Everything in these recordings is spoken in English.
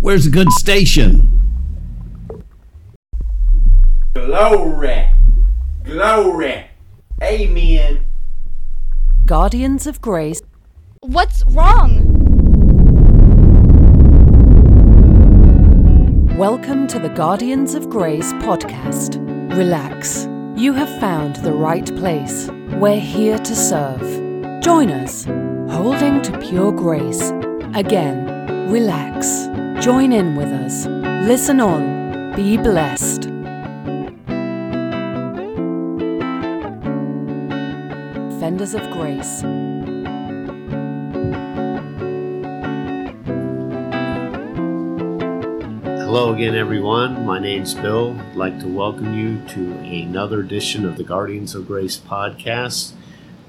Where's a good station? Glory. Glory. Amen. Guardians of Grace. What's wrong? Welcome to the Guardians of Grace podcast. Relax. You have found the right place. We're here to serve. Join us, holding to pure grace. Again, relax. Join in with us. Listen on. Be blessed. Fenders of Grace. Hello again, everyone. My name's Bill. I'd like to welcome you to another edition of the Guardians of Grace podcast.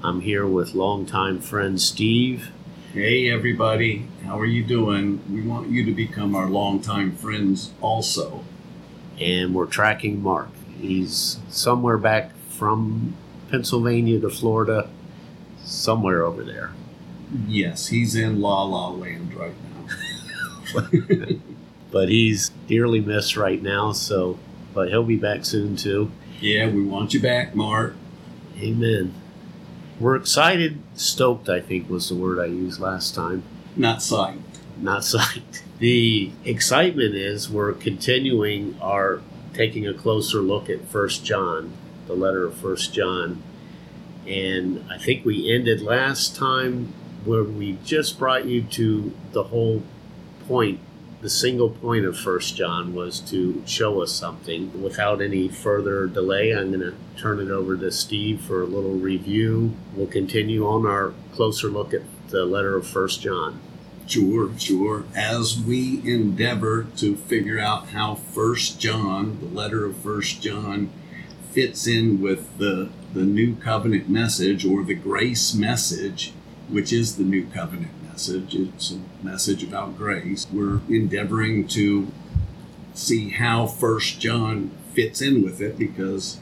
I'm here with longtime friend Steve. Hey, everybody. How are you doing? We want you to become our longtime friends also. and we're tracking Mark. He's somewhere back from Pennsylvania to Florida, somewhere over there. Yes, he's in La La Land right now. But he's dearly missed right now, so but he'll be back soon too. Yeah, we want you back, Mark. Amen. We're excited, stoked, I think was the word I used last time. Not sight. Not psyched. The excitement is we're continuing our taking a closer look at First John, the letter of First John. And I think we ended last time where we just brought you to the whole point the single point of first john was to show us something. Without any further delay i'm going to turn it over to steve for a little review. We'll continue on our closer look at the letter of first john. Sure, sure. As we endeavor to figure out how First John, the letter of First John, fits in with the the new covenant message or the grace message, which is the new covenant message. It's a message about grace. We're endeavoring to see how First John fits in with it because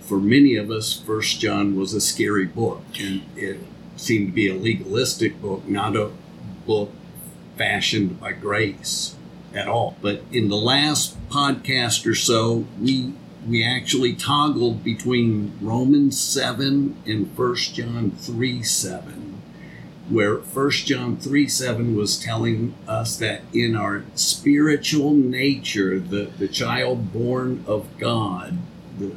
for many of us, First John was a scary book, and it seemed to be a legalistic book, not a book fashioned by grace at all. But in the last podcast or so, we we actually toggled between Romans 7 and 1 John 3 7, where 1 John 3 7 was telling us that in our spiritual nature, the, the child born of God, the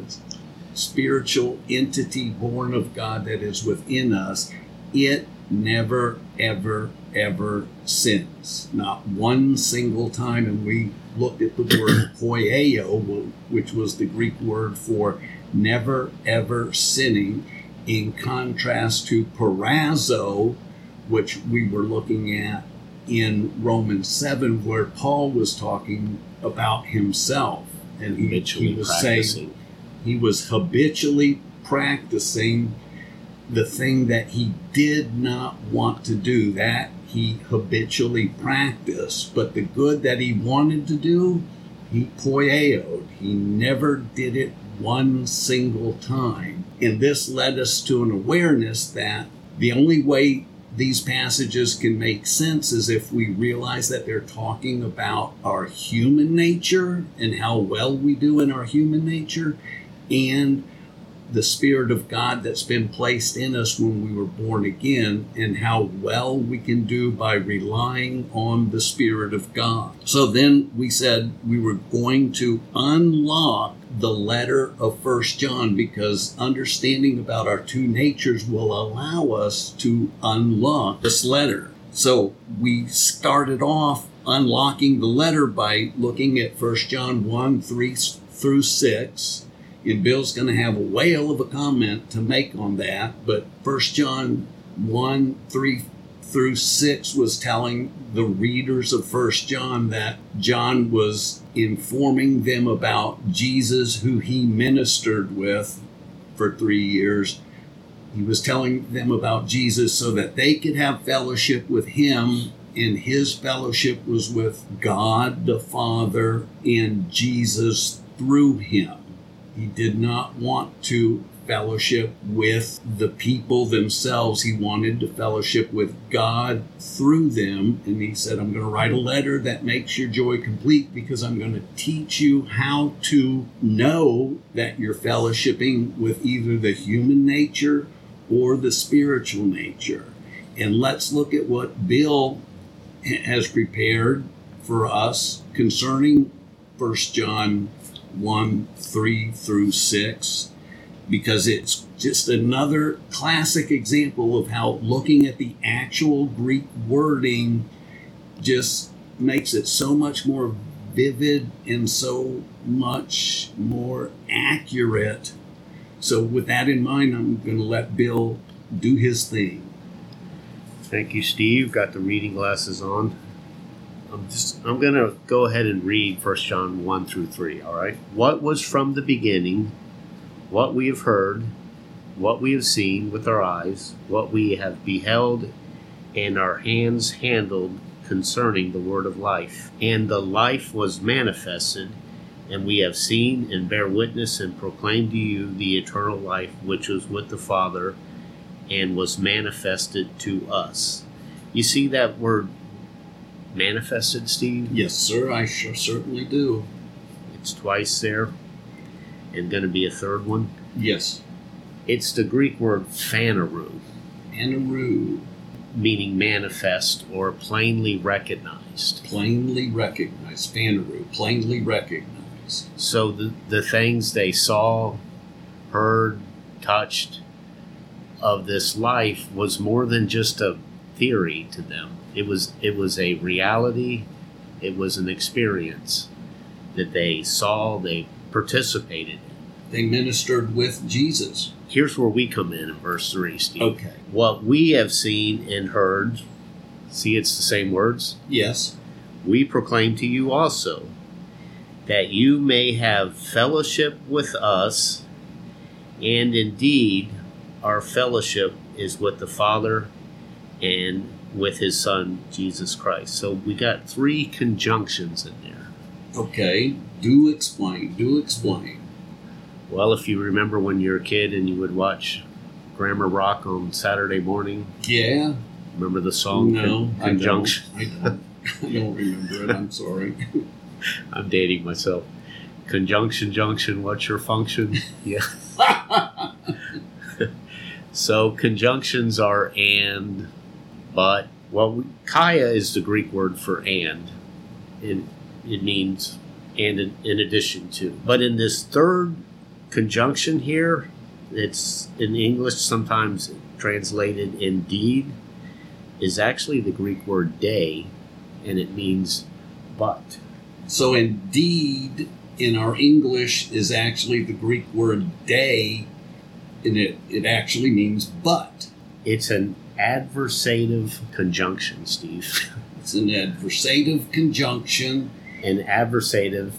spiritual entity born of God that is within us, it never, ever, ever sins. Not one single time. And we looked at the word poieo, which was the Greek word for never, ever sinning, in contrast to prasso, which we were looking at in Romans 7, where Paul was talking about himself. And he, habitually he was practicing. saying he was habitually practicing the thing that he did not want to do that he habitually practiced. But the good that he wanted to do he poieoed he never did it one single time. And this led us to an awareness that the only way these passages can make sense is if we realize that they're talking about our human nature and how well we do in our human nature and the Spirit of God that's been placed in us when we were born again, and how well we can do by relying on the Spirit of God. So then we said we were going to unlock the letter of First John because understanding about our two natures will allow us to unlock this letter. So we started off unlocking the letter by looking at First John 1 3 through 6 and Bill's going to have a whale of a comment to make on that. But First John 1 3 through 6 was telling the readers of First John that John was informing them about Jesus, who he ministered with for three years. He was telling them about Jesus so that they could have fellowship with him, and his fellowship was with God the Father and Jesus through him. He did not want to fellowship with the people themselves. He wanted to fellowship with God through them. And he said, I'm going to write a letter that makes your joy complete because I'm going to teach you how to know that you're fellowshipping with either the human nature or the spiritual nature. And let's look at what Bill has prepared for us concerning 1 John 1 3 through 6 because it's just another classic example of how looking at the actual Greek wording just makes it so much more vivid and so much more accurate. So, with that in mind, I'm going to let Bill do his thing. Thank you, Steve. Got the reading glasses on. I'm just I'm gonna go ahead and read 1 John 1 through 3, all right? What was from the beginning, what we have heard, what we have seen with our eyes, what we have beheld, and our hands handled concerning the word of life. And the life was manifested, and we have seen and bear witness and proclaim to you the eternal life which was with the Father and was manifested to us. You see that word manifested, Steve? Yes, sir, I sure certainly do. It's twice there, and going to be a third one. Yes. It's the Greek word phaneru, Anaru, meaning manifest or plainly recognized. plainly recognized. Fanaru, plainly recognized. So the, the things they saw, heard, touched of this life was more than just a theory to them. It was it was a reality, it was an experience that they saw, they participated in. They ministered with Jesus. Here's where we come in in verse 3, Steve. Okay. What we have seen and heard, see it's the same words, Yes. we proclaim to you also, that you may have fellowship with us, and indeed our fellowship is with the Father and with his Son, Jesus Christ. So we got three conjunctions in there. Okay. Do explain. Do explain. Well, if you remember when you were a kid and you would watch Grammar Rock on Saturday morning, Yeah. remember the song no. Con- Conjunction? I don't. I don't. I don't remember it. I'm sorry. I'm dating myself. Conjunction, junction, what's your function? Yeah. So conjunctions are and, but. Well, we, kaya is the Greek word for and. It, it means and in, in addition to. But in this third conjunction here, it's in English sometimes translated indeed, is actually the Greek word day, and it means but. So, indeed, in our English is actually the Greek word day, and it, it actually means but. It's an adversative conjunction, Steve. It's an adversative conjunction. and adversative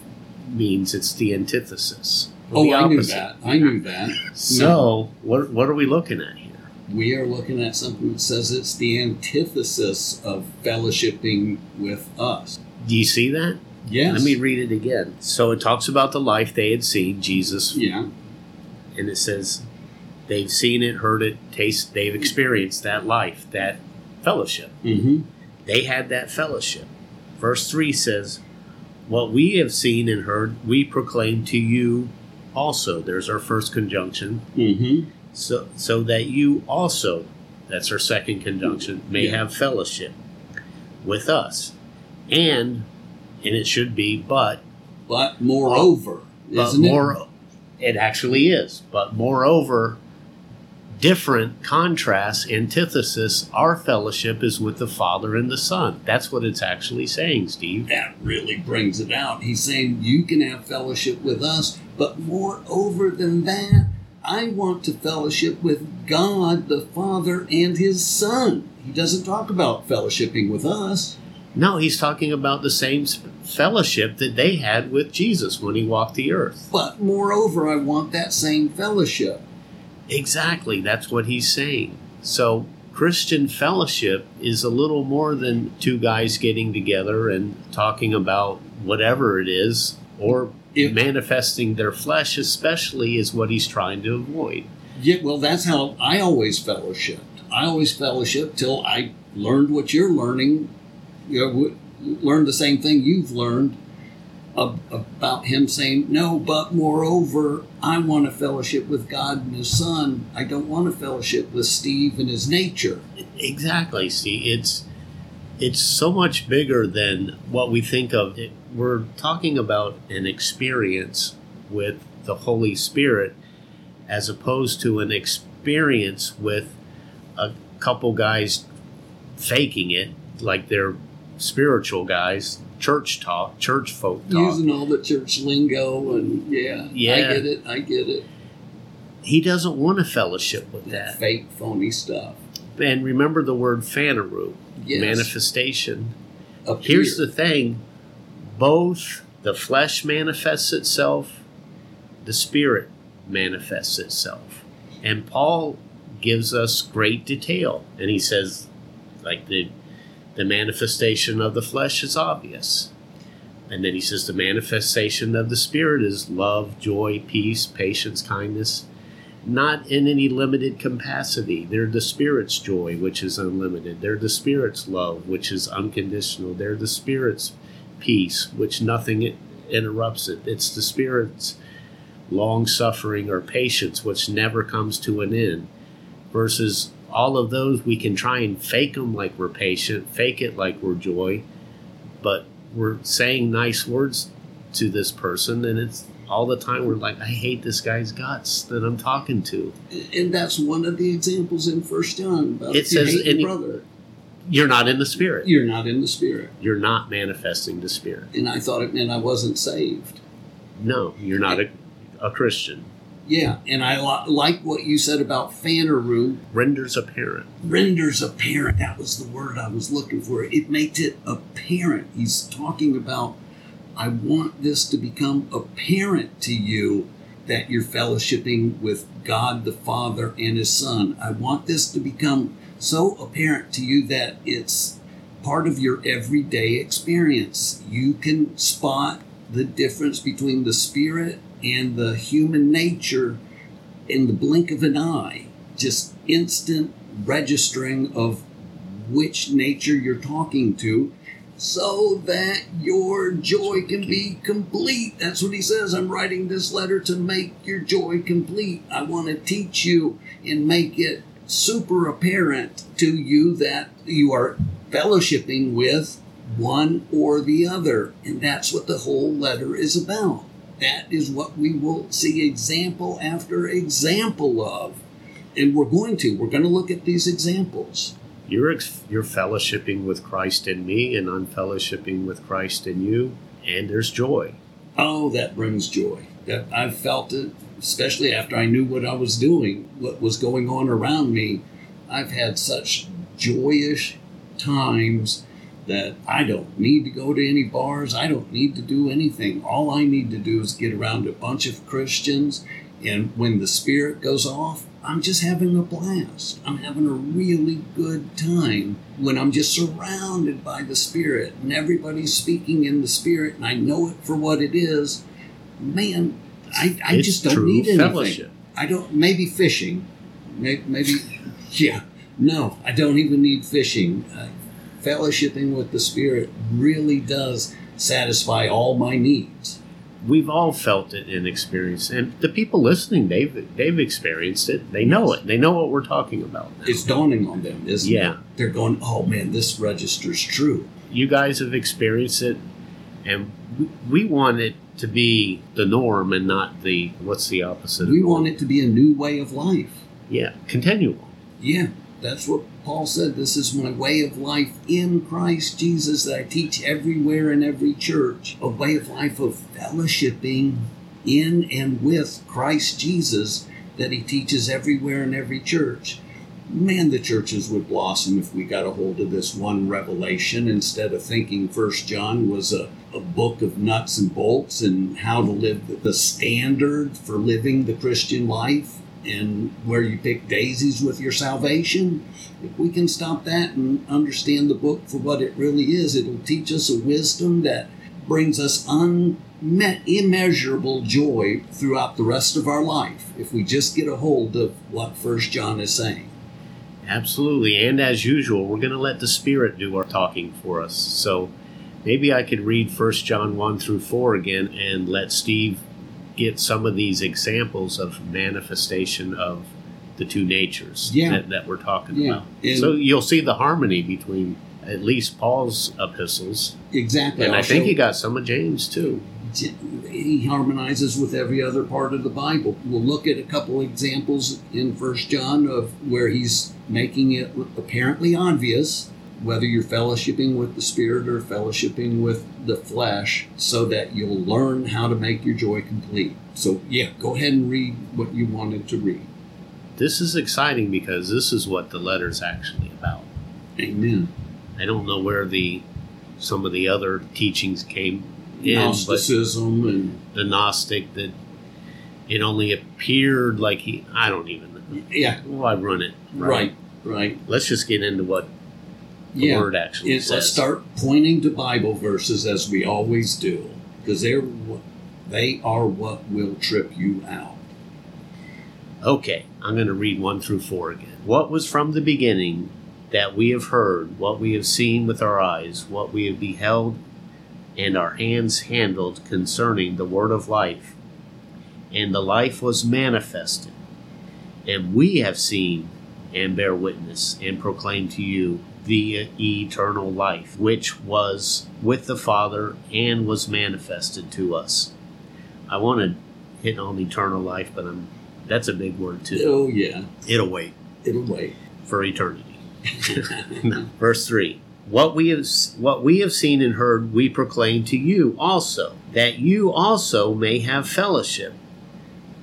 means it's the antithesis. Oh, the I knew that. I knew that. So, what, what are we looking at here? We are looking at something that says it's the antithesis of fellowshipping with us. Do you see that? Yes. Let me read it again. So, it talks about the life they had seen, Jesus, Yeah. and it says they've seen it, heard it, taste, they've experienced that life, that fellowship. Mm-hmm. They had that fellowship. Verse 3 says, What we have seen and heard, we proclaim to you also. There's our first conjunction. Mm-hmm. So, so that you also, that's our second conjunction, may Yeah. have fellowship with us. And, and it should be, but, But moreover, but isn't more, it actually is. But moreover, different contrast, antithesis, our fellowship is with the Father and the Son. That's what it's actually saying, Steve. That really brings it out. He's saying you can have fellowship with us, but moreover than that, I want to fellowship with God the Father and His Son. He doesn't talk about fellowshipping with us. No, he's talking about the same fellowship that they had with Jesus when he walked the earth. But moreover, I want that same fellowship. Exactly, that's what he's saying. So, Christian fellowship is a little more than two guys getting together and talking about whatever it is, or If- manifesting their flesh, especially, is what he's trying to avoid. Yeah, well, that's how I always fellowshipped. I always fellowship till I learned what you're learning. You know, learned the same thing you've learned about him saying, "No, but moreover, I want a fellowship with God and His Son. I don't want a fellowship with Steve and his nature." Exactly. See, it's it's so much bigger than what we think of. We're talking about an experience with the Holy Spirit, as opposed to an experience with a couple guys faking it, like they're spiritual guys, church talk, church folk talk. Using all the church lingo and yeah, yeah. I get it. I get it. He doesn't want to fellowship with that. fake, phony stuff. And remember the word fanaru, Yes. manifestation. Appear. Here's the thing both the flesh manifests itself, the spirit manifests itself. And Paul gives us great detail. And he says, like, the, the manifestation of the flesh is obvious. And then he says, the manifestation of the spirit is love, joy, peace, patience, kindness. Not in any limited capacity. They're the Spirit's joy, which is unlimited. They're the Spirit's love, which is unconditional. They're the Spirit's peace, which nothing interrupts it. It's the Spirit's long suffering or patience, which never comes to an end. Versus all of those, we can try and fake them like we're patient, fake it like we're joy, but we're saying nice words to this person, and it's all the time we're like, I hate this guy's guts that I'm talking to. and that's one of the examples in First John. About It you says your any- brother, You're not in the Spirit. you're not in the spirit. You're not manifesting the Spirit. And I thought it meant I wasn't saved. No, you're not a, a Christian. Yeah, and I li- like what you said about Fanaroo. Renders apparent. Renders apparent. That was the word I was looking for. It makes it apparent. He's talking about, I want this to become apparent to you that you're fellowshipping with God the Father and His Son. I want this to become so apparent to you that it's part of your everyday experience. You can spot the difference between the spirit and the human nature in the blink of an eye. Just instant registering of which nature you're talking to so that your joy can be complete. That's what he says. I'm writing this letter to make your joy complete. I want to teach you and make it super apparent to you that you are fellowshipping with one or the other. And that's what the whole letter is about. That is what we will see example after example of. And we're going to. We're going to look at these examples. You're ex- you're fellowshipping with Christ in me, and I'm fellowshipping with Christ in you, and there's joy. Oh, that brings joy. That I've felt it, especially after I knew what I was doing, what was going on around me. I've had such joyous times that I don't need to go to any bars. I don't need to do anything. All I need to do is get around a bunch of Christians, and when the spirit goes off, I'm just having a blast. I'm having a really good time when I'm just surrounded by the Spirit and everybody's speaking in the Spirit and I know it for what it is. Man, I, I It's just don't need anything. fellowship. I don't, maybe fishing. Maybe, maybe yeah. No, I don't even need fishing. Uh, fellowshipping with the Spirit really does satisfy all my needs. We've all felt it and experienced, and the people listening, they've they've experienced it. They know it. They know what we're talking about. now. It's dawning on them, isn't Yeah. it? They're going, oh man, this registers true. you guys have experienced it, and we, want it to be the norm and not the what's the opposite. We want it to be a new way of life. yeah, continual. Yeah, that's what Paul said. This is my way of life in Christ Jesus that I teach everywhere in every church. A way of life of fellowshipping in and with Christ Jesus that he teaches everywhere in every church. Man, the churches would blossom if we got a hold of this one revelation instead of thinking First John was a, a book of nuts and bolts and how to live the standard for living the Christian life and where you pick daisies with your salvation. If we can stop that and understand the book for what it really is, it'll teach us a wisdom that brings us unmet, immeasurable joy throughout the rest of our life if we just get a hold of what First John is saying. Absolutely. And as usual, we're going to let the Spirit do our talking for us. So maybe I could read First John 1 through 4 again and let Steve get some of these examples of manifestation of the two natures Yeah. that, that we're talking Yeah. about. And- so you'll see the harmony between at least Paul's epistles. Exactly. And I think he got some of James too. he harmonizes with every other part of the Bible. We'll look at a couple examples in First John of where he's making it apparently obvious whether you're fellowshipping with the Spirit or fellowshipping with the flesh, so that you'll learn how to make your joy complete. So, yeah, go ahead and read what you wanted to read. This is exciting because this is what the letter's actually about. Amen. I don't know where the some of the other teachings came in, Gnosticism and the Gnostic that it only appeared like he. I don't even know. yeah, I run it? right, right. Let's just get into what the Yeah. word actually says. let's start pointing to Bible verses as we always do, because they're they are what will trip you out. Okay, I'm going to read 1 through 4 again. What was from the beginning that we have heard, what we have seen with our eyes, what we have beheld, and our hands handled concerning the word of life. And the life was manifested, and we have seen and bear witness and proclaim to you the eternal life, which was with the Father and was manifested to us. I want to hit on eternal life, but I'm that's a big word too. Oh yeah, It'll wait it'll wait. for eternity. Verse three. What we have what we have seen and heard, we proclaim to you also, that you also may have fellowship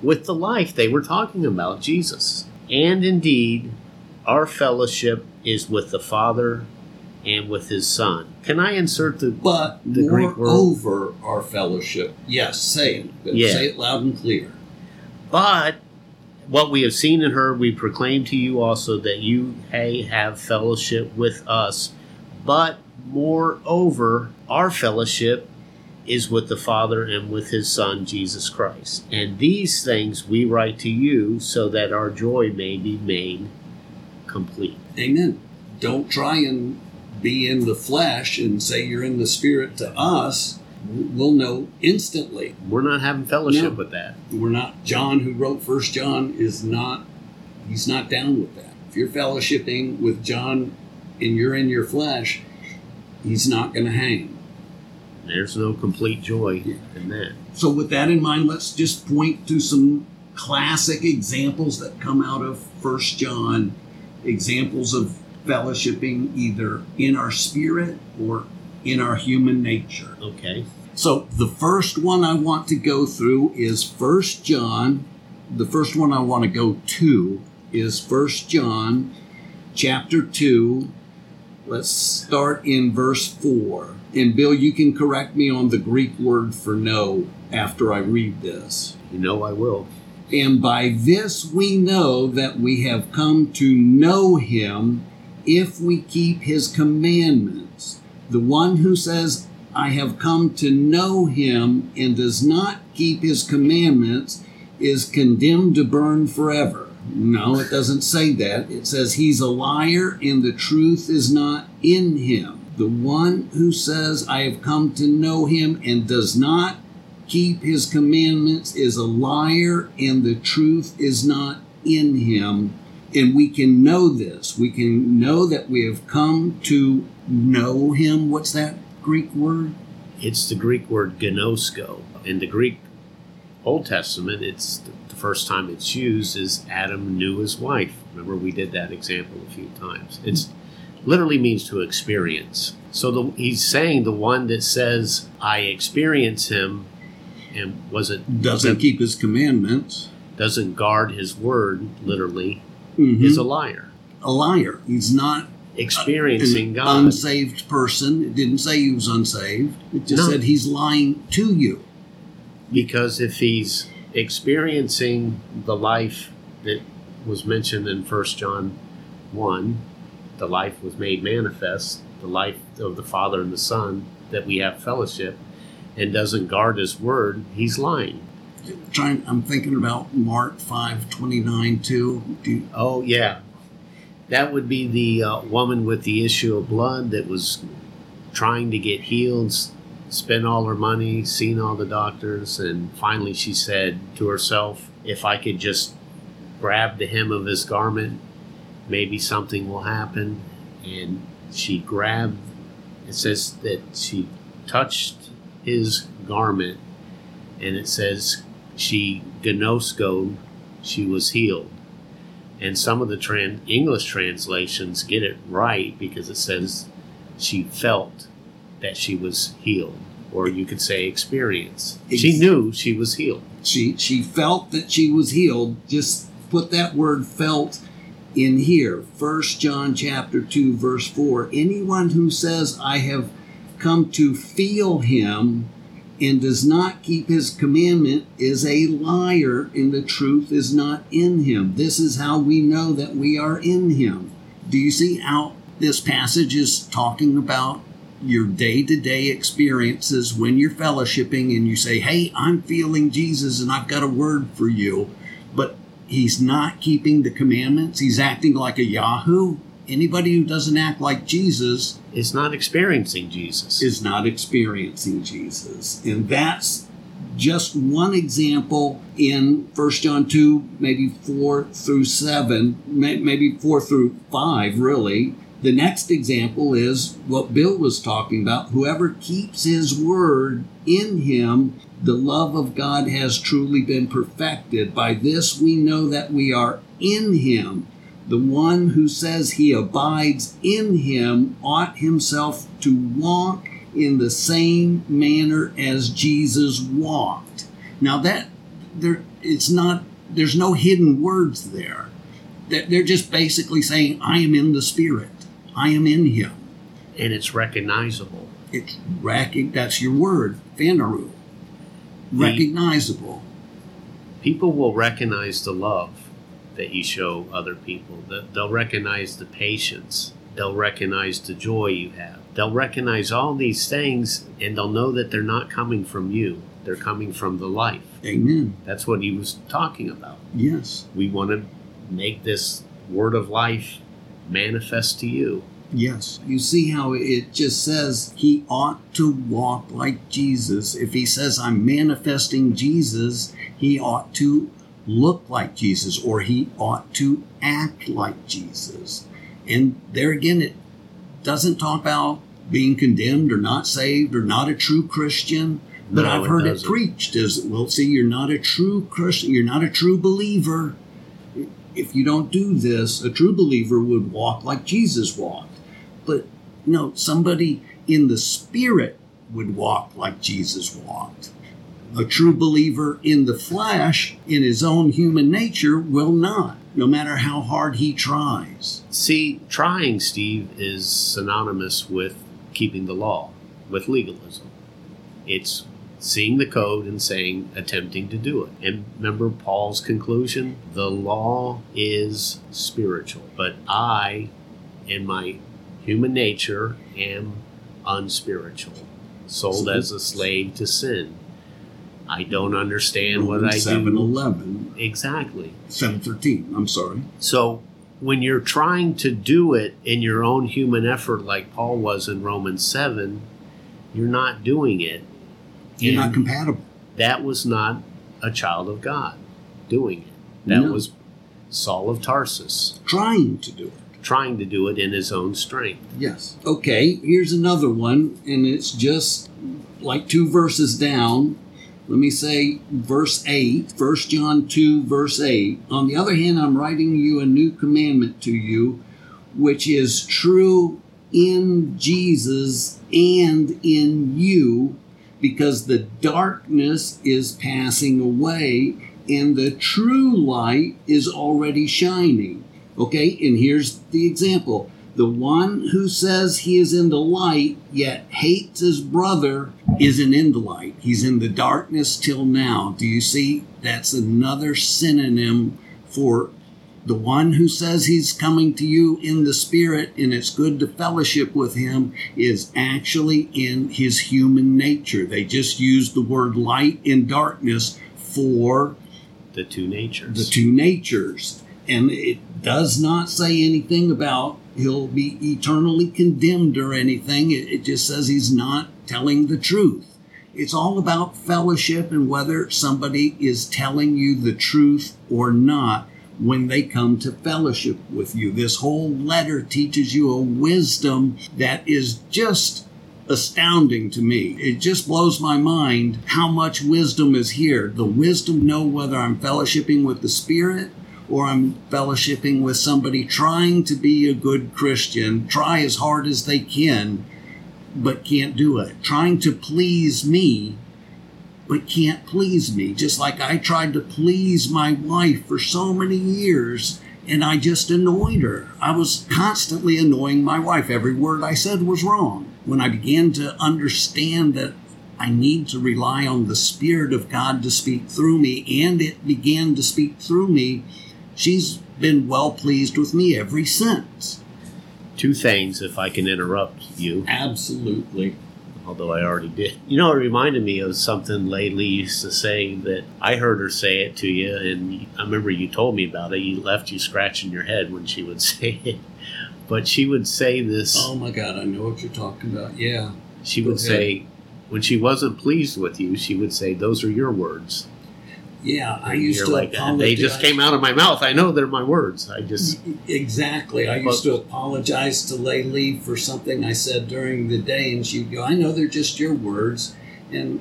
with the life they were talking about, Jesus. And indeed, our fellowship is with the Father and with His Son. Can I insert the But The Greek word. moreover, our fellowship. Yes, say it. Yeah. Say it loud and clear. But what we have seen and heard, we proclaim to you also that you may have fellowship with us. But moreover, our fellowship is with the Father and with His Son, Jesus Christ. And these things we write to you so that our joy may be made complete. Amen. Don't try and be in the flesh and say you're in the spirit to us. We'll know instantly. We're not having fellowship No. with that. We're not. John, who wrote First John, is not. He's not down with that. If you're fellowshipping with John and you're in your flesh, he's not going to hang. There's no complete joy in that. So, with that in mind, let's just point to some classic examples that come out of First John, examples of fellowshipping either in our spirit or in our human nature. Okay. So, the first one I want to go through is First John. The first one I want to go to is First John, chapter two. Let's start in verse four. And Bill, you can correct me on the Greek word for know after I read this. You know I will. And by this we know that we have come to know him if we keep his commandments. The one who says, I have come to know him and does not keep his commandments is condemned to burn forever. No, it doesn't say that. It says he's a liar and the truth is not in him. The one who says, I have come to know him and does not keep his commandments is a liar and the truth is not in him. And we can know this. We can know that we have come to know him. What's that Greek word? It's the Greek word gnosko. In the Greek Old Testament, it's the first time it's used is Adam knew his wife. Remember, we did that example a few times. It's literally means to experience. So the, he's saying the one that says, "I experience him," and was it Doesn't keep his commandments. doesn't guard his word, literally, Mhm. is a liar. a liar. He's not Experiencing an God. unsaved person. It didn't say he was unsaved. It just No. said he's lying to you. because if he's experiencing the life that was mentioned in First John 1, the life was made manifest, the life of the Father and the Son, that we have fellowship, and doesn't guard his word, he's lying. Trying, I'm thinking about Mark five twenty nine too. Do you- Oh, yeah. That would be the uh, woman with the issue of blood that was trying to get healed, spent all her money, seen all the doctors, and finally she said to herself, If I could just grab the hem of his garment, maybe something will happen. And she grabbed, it says that she touched his garment, and it says she gnoskoed, she was healed and some of the tran- English translations get it right because it says she felt that she was healed, or you could say experience. She knew she was healed. she she felt that she was healed. Just put that word "felt" in here. First John chapter two verse four. Anyone who says I have come to feel him and does not keep his commandment is a liar, and the truth is not in him. This is how we know that we are in him. Do you see how this passage is talking about your day to day experiences when you're fellowshipping and you say, Hey, I'm feeling Jesus and I've got a word for you, but he's not keeping the commandments? He's acting like a Yahoo? Anybody who doesn't act like Jesus Is not experiencing Jesus. is not experiencing Jesus. And that's just one example in 1 John 2, maybe 4 through 7, maybe 4 through 5, really. The next example is what Bill was talking about. Whoever keeps his word in him, the love of God has truly been perfected. By this we know that we are in him. The one who says he abides in him ought himself to walk in the same manner as Jesus walked. Now that there it's not there's no hidden words there. They're they're just basically saying I am in the spirit. I am in him. and it's recognizable. It's rec- that's your word, Fanaru. Recognizable. People will recognize the love that you show other people. They- They'll recognize the patience. They'll recognize the joy you have. They'll recognize all these things and they'll know that they're not coming from you. They're coming from the life. Amen. That's what he was talking about. Yes. We want to make this word of life manifest to you. Yes. You see how it just says he ought to walk like Jesus. If he says I'm manifesting Jesus, he ought to look like Jesus or he ought to act like Jesus. And there again, it doesn't talk about being condemned or not saved or not a true Christian. But No, I've heard it, doesn't. preached as well. See, you're not a true Christian. You're not a true believer. If you don't do this, a true believer would walk like Jesus walked. But you no, somebody in the spirit would walk like Jesus walked. A true believer in the flesh, in his own human nature, will not, no matter how hard he tries. See, trying, Steve, is synonymous with keeping the law, with legalism. It's seeing the code and saying, attempting to do it. And remember Paul's conclusion? The law is spiritual, but I, in my human nature, am unspiritual, sold as a slave to sin. I don't understand what I do. 711, Exactly. 713, I'm sorry. So when you're trying to do it in your own human effort, like Paul was in Romans 7, you're not doing it. You're not compatible. that was not a child of God doing it. That No. was Saul of Tarsus Trying to do it. trying to do it in his own strength. Yes. Okay, here's another one, and it's just like two verses down. Let me say verse 8, 1 John 2, verse 8. On the other hand, I'm writing you a new commandment to you, which is true in Jesus and in you, because the darkness is passing away and the true light is already shining. Okay, and here's the example. The one who says he is in the light yet hates his brother isn't in the light. He's in the darkness till now. Do you see? That's another synonym for The one who says he's coming to you in the spirit and it's good to fellowship with him is actually in his human nature. They just use the word light and darkness for The two natures. the two natures. And it does not say anything about he'll be eternally condemned or anything. It, it just says he's not telling the truth. It's all about fellowship and whether somebody is telling you the truth or not when they come to fellowship with you. This whole letter teaches you a wisdom that is just astounding to me. It just blows my mind how much wisdom is here. The wisdom know whether I'm fellowshipping with the Spirit or I'm fellowshipping with somebody trying to be a good Christian, try as hard as they can, but can't do it. Trying to please me, but can't please me. Just like I tried to please my wife for so many years and I just annoyed her. I was constantly annoying my wife. Every word I said was wrong. When I began to understand that I need to rely on the Spirit of God to speak through me, and it began to speak through me, she's been well pleased with me ever since. Two things, if I can interrupt you, Absolutely. although I already did. You know, it reminded me of something Laylee used to say that I heard her say it to you, and I remember you told me about it. You left you scratching your head when she would say it. But she would say this. Oh my God, I know what you're talking about. Yeah. she go would ahead. say, when she wasn't pleased with you, she would say, "Those are your words." Yeah, I used to like, apologize. they just came out of my mouth. I know they're my words. I just Exactly. I used to apologize to lay Laylee for something I said during the day, and she'd go, I know they're just your words. And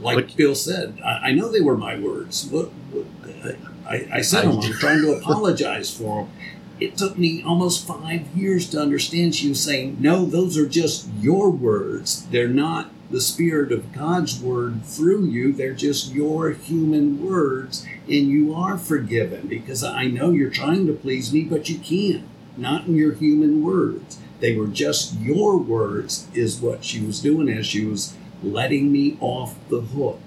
like But- Bill said, I, I know they were my words. What, what, I, I said them. I'm trying to apologize for them. It took me almost five years to understand. She was saying, No, those are just your words. They're not the Spirit of God's word through you. They're just your human words, and you are forgiven because I know you're trying to please me, but you can't. Not in your human words. They were just your words, is what she was doing as she was letting me off the hook.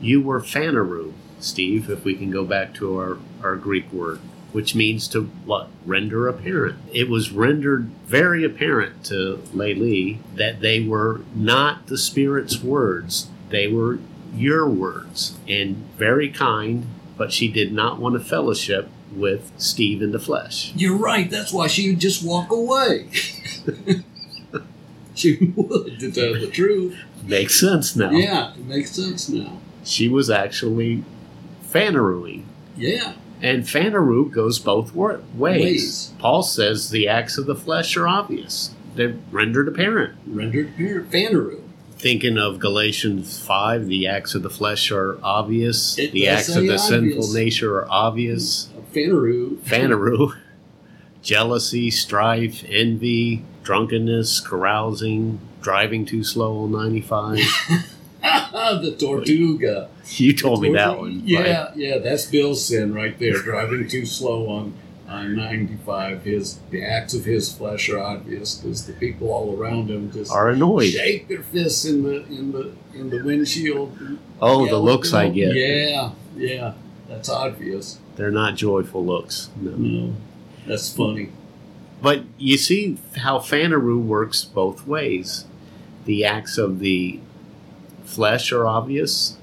you were phaneru, Steve. If we can go back to our our Greek word, which means to what render apparent. It was rendered very apparent to Laylee that they were not the Spirit's words; they were your words, and very kind. But she did not want a fellowship with Steve in the flesh. You're right. That's why she would just walk away. she would, to tell the truth. Makes sense now. Yeah, it makes sense now. She was actually phaneruing. Yeah, And Phaneru goes both ways. Ways. Paul says the acts of the flesh are obvious. They're rendered apparent. rendered apparent. Phaneru. Thinking of Galatians 5, the acts of the flesh are obvious. It the acts of the obvious. sinful nature are obvious. Phaneru. Phaneru, jealousy, strife, envy, drunkenness, carousing, driving too slow on 95. the Tortuga. you told me that one. Yeah, yeah, that's Bill's sin right there. Driving too slow on on 95. His the acts of his flesh are obvious because the people all around him just Are annoyed. shake their fists in the in the in the windshield. Oh, the looks I get. Yeah, yeah, that's obvious. They're not joyful looks. No. No, that's funny. But you see how Phaneru works both ways. The acts of the flesh are obvious,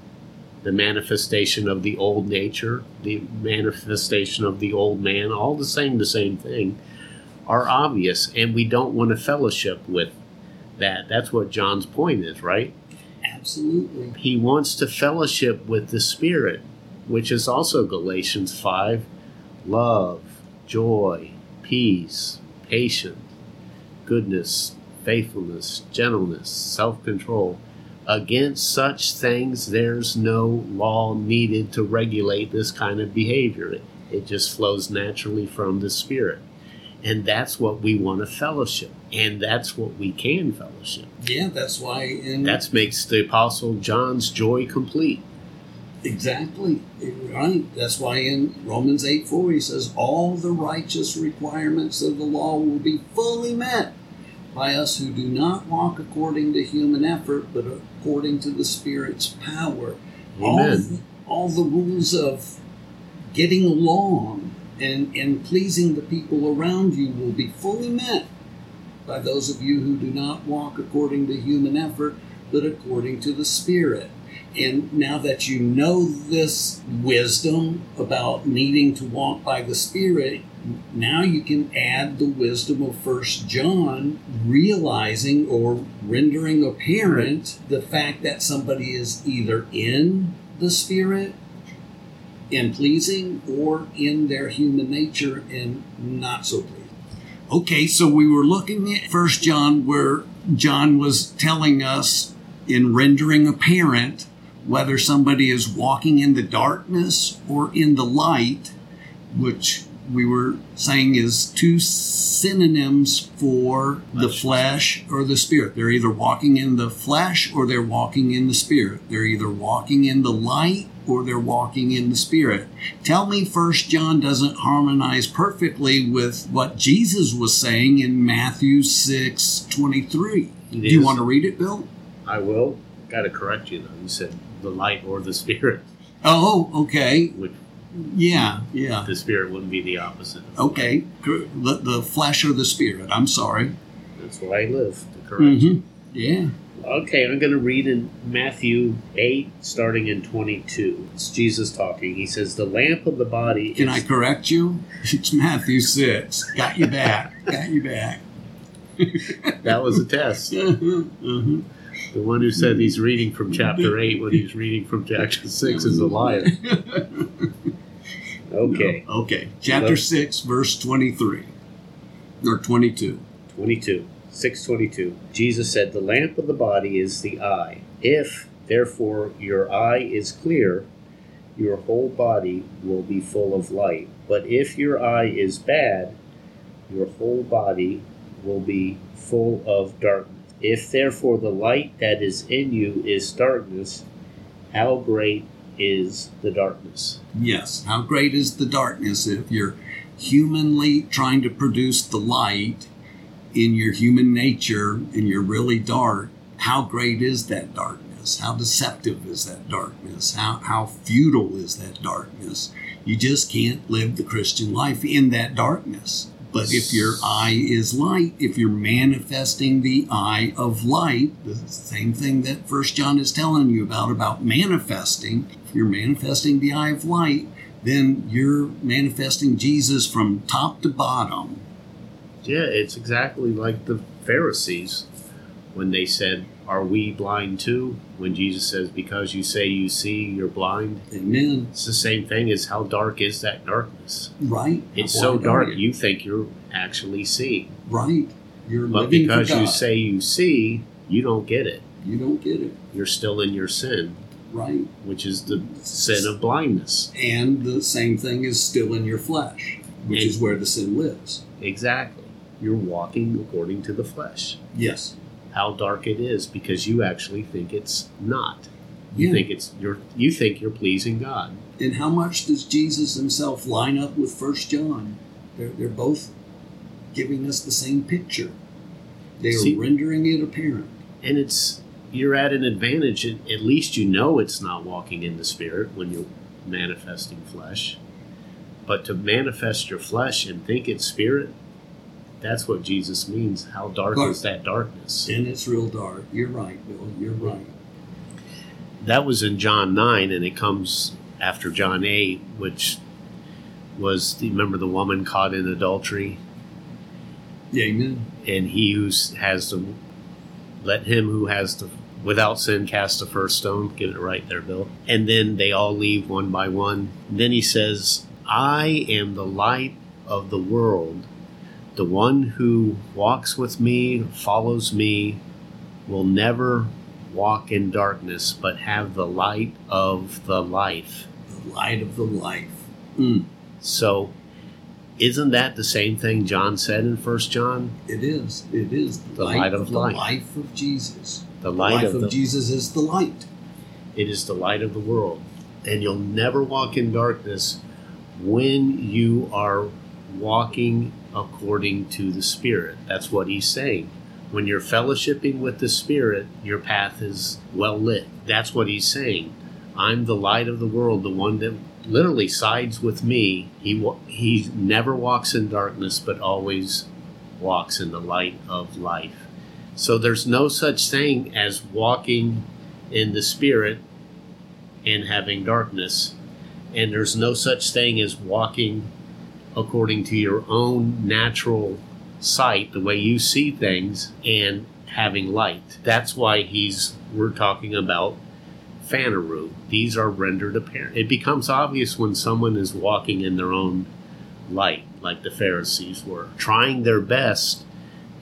the manifestation of the old nature, the manifestation of the old man, all the same, the same thing, are obvious, and we don't want to fellowship with that. That's what John's point is, right? Absolutely. He wants to fellowship with the Spirit, which is also Galatians 5 love, joy, peace, patience, goodness, faithfulness, gentleness, self control. Against such things, there's no law needed to regulate this kind of behavior. It, it just flows naturally from the Spirit. And that's what we want to fellowship. And that's what we can fellowship. Yeah, that's why in That makes the Apostle John's joy complete. Exactly. Right. That's why in Romans 8 4 he says, All the righteous requirements of the law will be fully met by us who do not walk according to human effort, but according to the Spirit's power. All the, all the rules of getting along and, and pleasing the people around you will be fully met by those of you who do not walk according to human effort, but according to the Spirit. And now that you know this wisdom about needing to walk by the Spirit, now you can add the wisdom of First John, realizing or rendering apparent the fact that somebody is either in the Spirit and pleasing or in their human nature and not so pleasing. Okay, so we were looking at First John where John was telling us in rendering apparent whether somebody is walking in the darkness or in the light, which we were saying is two synonyms for the flesh or the spirit. They're either walking in the flesh or they're walking in the spirit. They're either walking in the light or they're walking in the spirit. Tell me first John doesn't harmonize perfectly with what Jesus was saying in Matthew 6 23. Do you want to read it, Bill? I will. Got to correct you though. You said the light or the spirit, Oh, okay. which Yeah, yeah. the spirit wouldn't be the opposite. Okay. The, the flesh or the spirit. I'm sorry. That's where I live. To correct you. Mhm. Yeah. Okay, I'm going to read in Matthew 8, starting in 22. It's Jesus talking. He says, The lamp of the body Can. I correct you? It's Matthew 6. Got you back. Got you back. that was a test. Uh-huh. The one who said he's reading from chapter 8 when he's reading from chapter 6 is a liar. Okay, Okay. Chapter 6, verse 23. Or 22. 22. 622. Jesus said, The lamp of the body is the eye. If, therefore, your eye is clear, your whole body will be full of light. But if your eye is bad, your whole body will be full of darkness. If, therefore, the light that is in you is darkness, how great is the darkness? Yes. How great is the darkness if you're humanly trying to produce the light in your human nature and you're really dark? How great is that darkness? How deceptive is that darkness? How, how futile is that darkness? You just can't live the Christian life in that darkness. But if your eye is light, if you're manifesting the eye of light, the same thing that First John is telling you about about manifesting, if you're manifesting the eye of light, then you're manifesting Jesus from top to bottom. Yeah, it's exactly like the Pharisees when they said, Are we blind too? When Jesus says, Because you say you see, you're blind. Amen. It's the same thing as how dark is that darkness? Right? It's How so dark you think you're actually seeing. Right. You're But living because you say you see, you don't get it. you don't get it. You're still in your sin, Right. which is the sin of blindness. And the same thing is still in your flesh, which And- is where the sin lives. Exactly. You're walking according to the flesh. Yes. How dark it is because you actually think it's not. You Yeah. think it's you're you think you're pleasing God. And how much does Jesus himself line up with First John? They're, they're both giving us the same picture. They are See- rendering it apparent. and it's you're at an advantage at least you know it's not walking in the spirit when you're manifesting flesh but to manifest your flesh and think it's spirit that's what jesus means how dark is that darkness And it's real dark. You're right, Bill. You're right. that was in john 9 and it comes after john 8 which was remember the woman caught in adultery Amen. and he who has to let him who has to without sin cast the first stone get it right there bill and then they all leave one by one then he says i am the light of the world the one who walks with me follows me will never walk in darkness but have the light of the life The light of the life. Mm, so isn't that the same thing john said in first john it is. It is The light of the life. life of Jesus. The The light life of of the Jesus is the light. It is the light of the world. And you'll never walk in darkness when you are walking according to the Spirit. That's what he's saying. When you're fellowshipping with the Spirit, your path is well lit. That's what he's saying. I'm the light of the world, the one that literally sides with me. He he never walks in darkness, but always walks in the light of life. So there's no such thing as walking in the spirit and having darkness, and there's no such thing as walking according to your own natural sight, the way you see things, and having light. That's why he's we're talking about Phaneroo. These are rendered apparent. It becomes obvious when someone is walking in their own light, like the Pharisees were, trying their best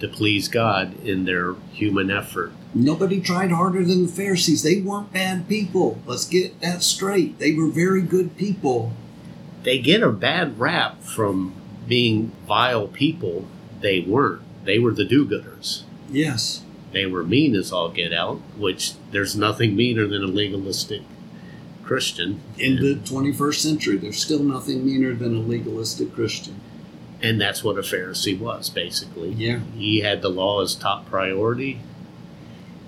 to please God in their human effort. Nobody tried harder than the Pharisees. They weren't bad people. Let's get that straight. They were very good people. They get a bad rap from being vile people. They weren't. They were the do gooders. Yes. They were mean as all get out, which there's nothing meaner than a legalistic Christian. In the 21st century, there's still nothing meaner than a legalistic Christian. And that's what a Pharisee was, basically. Yeah. He had the law as top priority,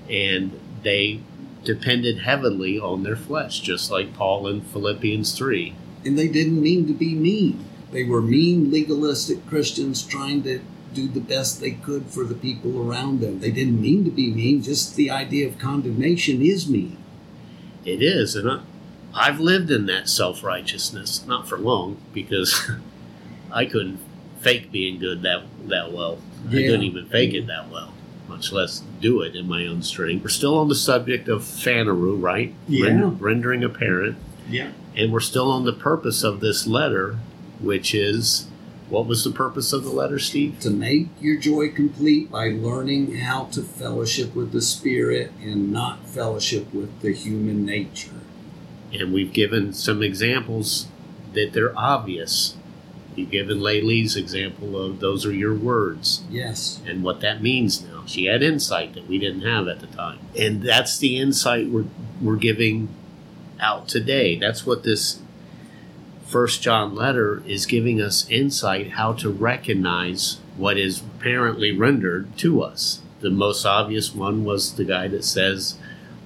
and they depended heavily on their flesh, just like Paul in Philippians 3. And they didn't mean to be mean. They were mean, legalistic Christians trying to do the best they could for the people around them. They didn't mean to be mean, just the idea of condemnation is mean. It is, and I, I've lived in that self righteousness, not for long, because I couldn't fake being good that that well. I couldn't even fake it that well, much less do it in my own strength. We're still on the subject of Phaneroo, right? Yeah. Render- rendering apparent. Yeah. And we're still on the purpose of this letter, which is what was the purpose of the letter, Steve? To make your joy complete by learning how to fellowship with the Spirit and not fellowship with the human nature. And we've given some examples that they're obvious. You've given Laylee's example of those are your words Yes. and what that means now. She had insight that we didn't have at the time. And that's the insight we're, we're giving out today. That's what this First John letter is giving us insight how to recognize what is apparently rendered to us. The most obvious one was the guy that says,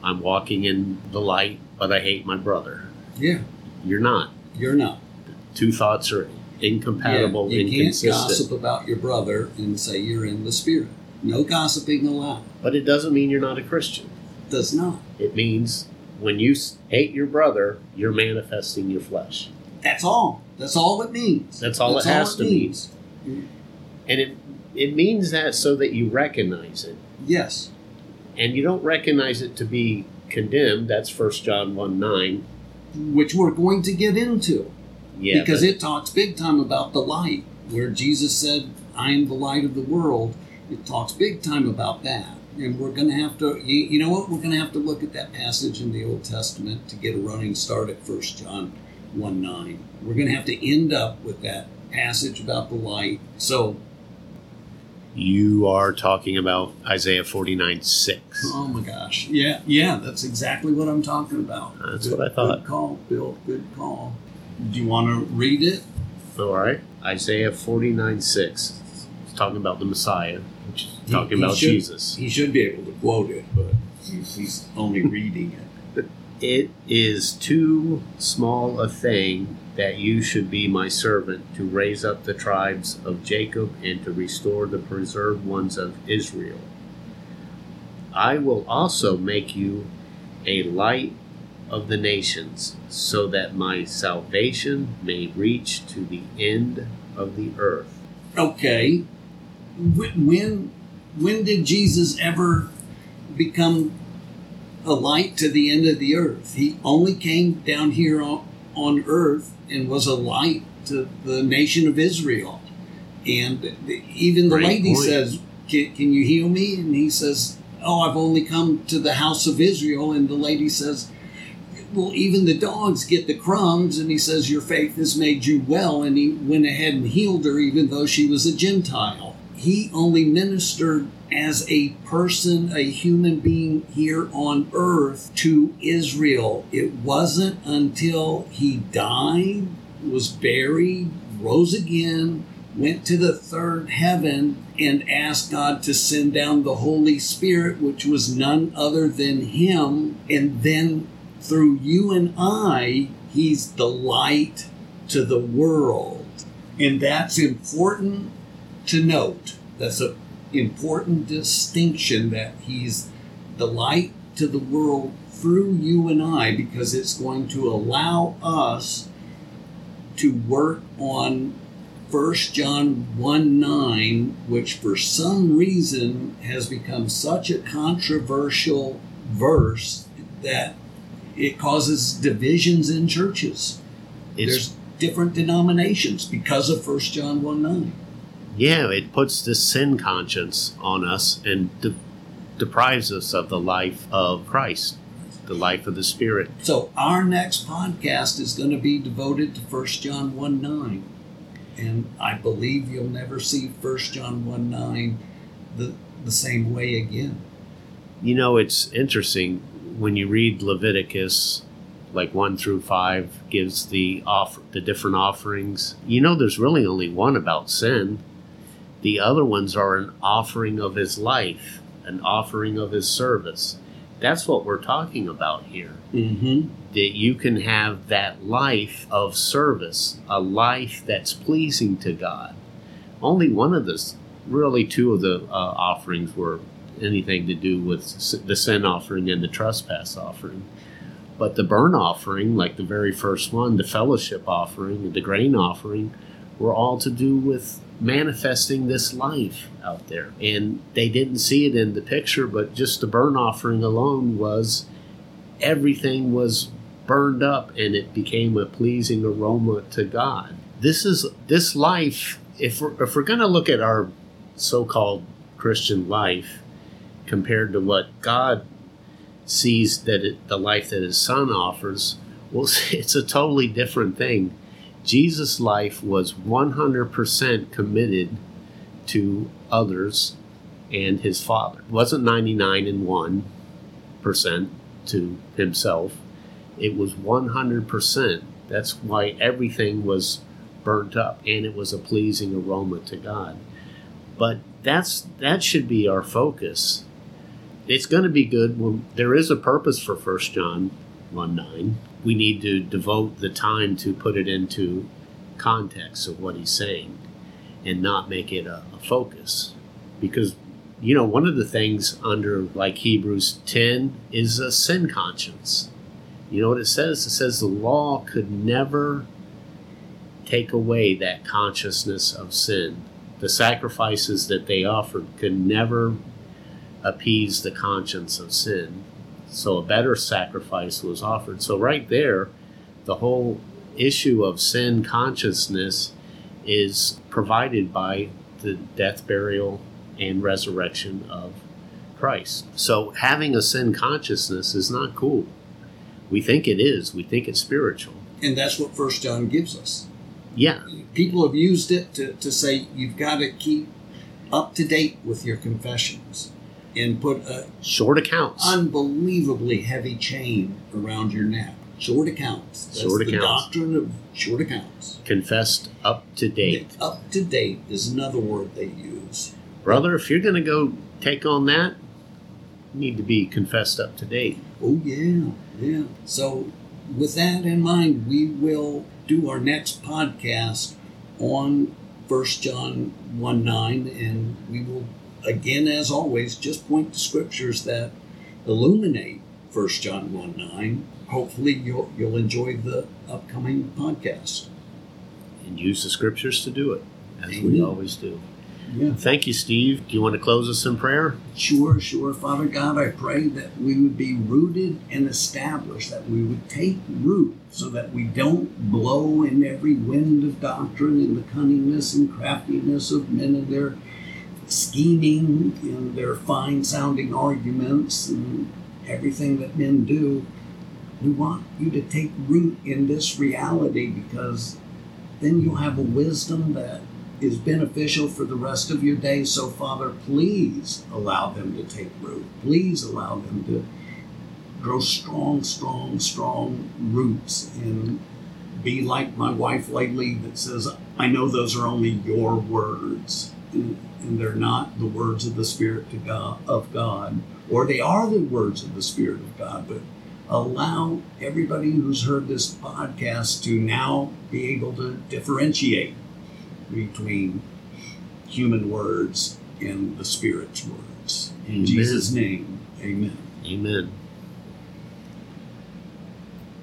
I'm walking in the light, but I hate my brother. Yeah. You're not. You're not. Two thoughts are incompatible, Yeah, you can't gossip about your brother and say you're in the Spirit. No gossiping allowed. But it doesn't mean you're not a Christian. It Does not. It means when you hate your brother, you're manifesting your flesh. That's all. That's all it means. That's all it has to mean. means. And it it means that so that you recognize it. Yes. And you don't recognize it to be condemned. That's First John 1 9. Which we're going to get into. Yeah. because but- it talks big time about the light, where Jesus said, I am the light of the world. It talks big time about that. And we're going to have to, you, you know what? We're going to have to look at that passage in the Old Testament to get a running start at 1 John 1 9. We're going to have to end up with that passage about the light. So, you are talking about Isaiah 49 6. oh my gosh. Yeah, yeah, that's exactly what I'm talking about. That's Good- what I thought. Good call, Bill. Good call. Do you want to read it? All right. Isaiah 49 6. It's talking about the Messiah, which is He- talking he about should- Jesus. He should be able to quote it, but he's, he's only reading it. It is too small a thing that you should be my servant to raise up the tribes of Jacob and to restore the preserved ones of Israel. I will also make you a light of the nations, so that my salvation may reach to the end of the earth. Okay, when when did Jesus ever become a light to the end of the earth? He only came down here on, on earth and was a light to the nation of Israel. And even the Great lady point. says, can, "Can you heal me?" And he says, "Oh, I've only come to the house of Israel." And the lady says, well, even the dogs get the crumbs, and he says, Your faith has made you well. And he went ahead and healed her, even though she was a Gentile. He only ministered as a person, a human being here on earth to Israel. It wasn't until he died, was buried, rose again, went to the third heaven, and asked God to send down the Holy Spirit, which was none other than him, and then through you and I, He's the light to the world. And that's important to note. That's an important distinction that he's the light to the world through you and I because it's going to allow us to work on 1 John 1 9, which for some reason has become such a controversial verse that it causes divisions in churches. It's, There's different denominations because of 1 John 1 9. yeah, it puts this sin conscience on us and de- deprives us of the life of Christ, the life of the Spirit. So our next podcast is going to be devoted to 1 John 1 9. And I believe you'll never see 1 John 1 9 the, the same way again. You know, it's interesting when you read Leviticus, like one through five, gives the off the different offerings. You know, there's really only one about sin. The other ones are an offering of his life, an offering of his service. That's what we're talking about here. Mm-hmm. That you can have that life of service, a life that's pleasing to God. Only one of the, really two of the uh, offerings were anything to do with the sin offering and the trespass offering. But the burn offering, like the very first one, the fellowship offering, and the grain offering, were all to do with manifesting this life out there. And they didn't see it in the picture, but just the burn offering alone was everything was burned up and it became a pleasing aroma to God. This is this life, if we're, if we're going to look at our so called Christian life compared to what God sees that it, the life that his son offers, well, it's a totally different thing. Jesus' life was 100% committed to others and his father. It wasn't 99 and 1% to himself. It was 100%. That's why everything was burnt up and it was a pleasing aroma to God. But that's that should be our focus. It's going to be good when there is a purpose for 1 John 1 9. We need to devote the time to put it into context of what he's saying and not make it a, a focus. Because, you know, one of the things under like Hebrews 10 is a sin conscience. You know what it says? It says the law could never take away that consciousness of sin. The sacrifices that they offered could never appease the conscience of sin. So a better sacrifice was offered. So, right there, the whole issue of sin consciousness is provided by the death, burial, and resurrection of Christ. So, having a sin consciousness is not cool. We think it is, we think it's spiritual. And that's what First John gives us. Yeah, People have used it to, to say you've got to keep up to date with your confessions and put a short accounts. unbelievably heavy chain around your neck. Short accounts. That's Short the accounts. doctrine of short accounts. confessed up to date. Up to date is another word they use. Brother, if you're going to go take on that, you need to be confessed up to date. Oh yeah, yeah. So with that in mind, we will do our next podcast on First John one nine, and we will again, as always, just point to scriptures that illuminate First John one nine. Hopefully, you'll you'll enjoy the upcoming podcast. and use the scriptures to do it, as we always do. Yeah. Thank you, Steve. Do you want to close us in prayer? Sure, sure. Father God, I pray that we would be rooted and established, that we would take root so that we don't blow in every wind of doctrine and the cunningness and craftiness of men and their scheming and their fine sounding arguments and everything that men do. We want you to take root in this reality because then you'll have a wisdom that is beneficial for the rest of your day. So, Father, please allow them to take root. Please allow them to grow strong, strong, strong roots and be like my wife Laylee that says, I know those are only your words. And they're not the words of the Spirit to God, of God, or they are the words of the Spirit of God, but allow everybody who's heard this podcast to now be able to differentiate between human words and the Spirit's words. In Amen. Jesus' name, amen. Amen.